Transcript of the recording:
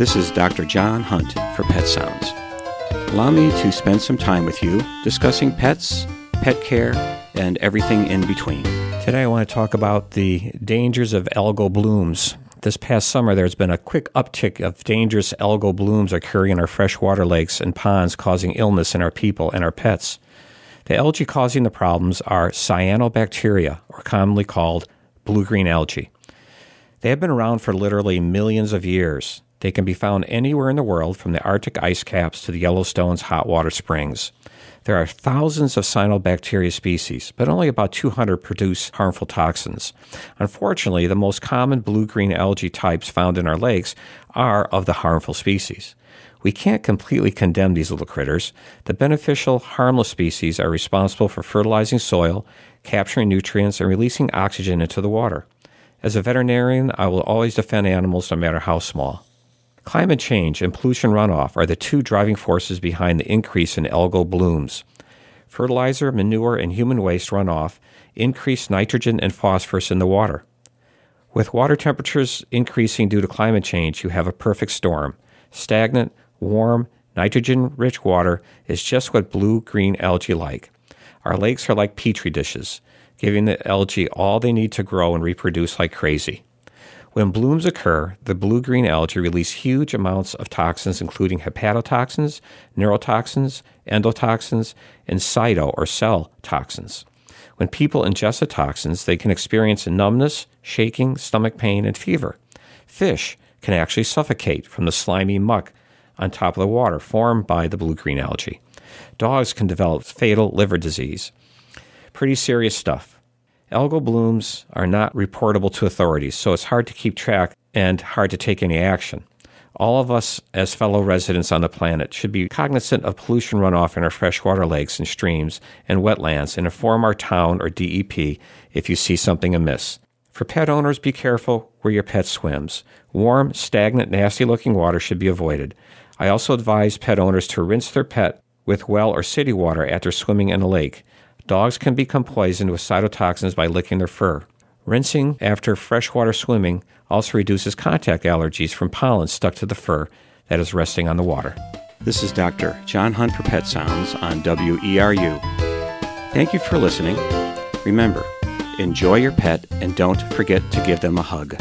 This is Dr. John Hunt for Pet Sounds. Allow me to spend some time with you discussing pets, pet care, and everything in between. Today I want to talk about the dangers of algal blooms. This past summer, there's been a quick uptick of dangerous algal blooms occurring in our freshwater lakes and ponds, causing illness in our people and our pets. The algae causing the problems are cyanobacteria, or commonly called blue green algae. They have been around for literally millions of years. They can be found anywhere in the world, from the Arctic ice caps to the Yellowstone's hot water springs. There are thousands of cyanobacteria species, but only about 200 produce harmful toxins. Unfortunately, the most common blue green algae types found in our lakes are of the harmful species. We can't completely condemn these little critters. The beneficial, harmless species are responsible for fertilizing soil, capturing nutrients, and releasing oxygen into the water. As a veterinarian, I will always defend animals no matter how small. Climate change and pollution runoff are the two driving forces behind the increase in algal blooms. Fertilizer, manure, and human waste runoff increase nitrogen and phosphorus in the water. With water temperatures increasing due to climate change, you have a perfect storm. Stagnant, warm, nitrogen rich water is just what blue green algae like. Our lakes are like petri dishes giving the algae all they need to grow and reproduce like crazy. When blooms occur, the blue green algae release huge amounts of toxins, including hepatotoxins, neurotoxins, endotoxins, and cyto or cell toxins. When people ingest the toxins, they can experience numbness, shaking, stomach pain, and fever. Fish can actually suffocate from the slimy muck on top of the water formed by the blue green algae. Dogs can develop fatal liver disease. Pretty serious stuff. Algal blooms are not reportable to authorities, so it's hard to keep track and hard to take any action. All of us, as fellow residents on the planet, should be cognizant of pollution runoff in our freshwater lakes and streams and wetlands and inform our town or DEP if you see something amiss. For pet owners, be careful where your pet swims. Warm, stagnant, nasty looking water should be avoided. I also advise pet owners to rinse their pet with well or city water after swimming in a lake. Dogs can become poisoned with cytotoxins by licking their fur. Rinsing after freshwater swimming also reduces contact allergies from pollen stuck to the fur that is resting on the water. This is Dr. John Hunt for Pet Sounds on WERU. Thank you for listening. Remember, enjoy your pet and don't forget to give them a hug.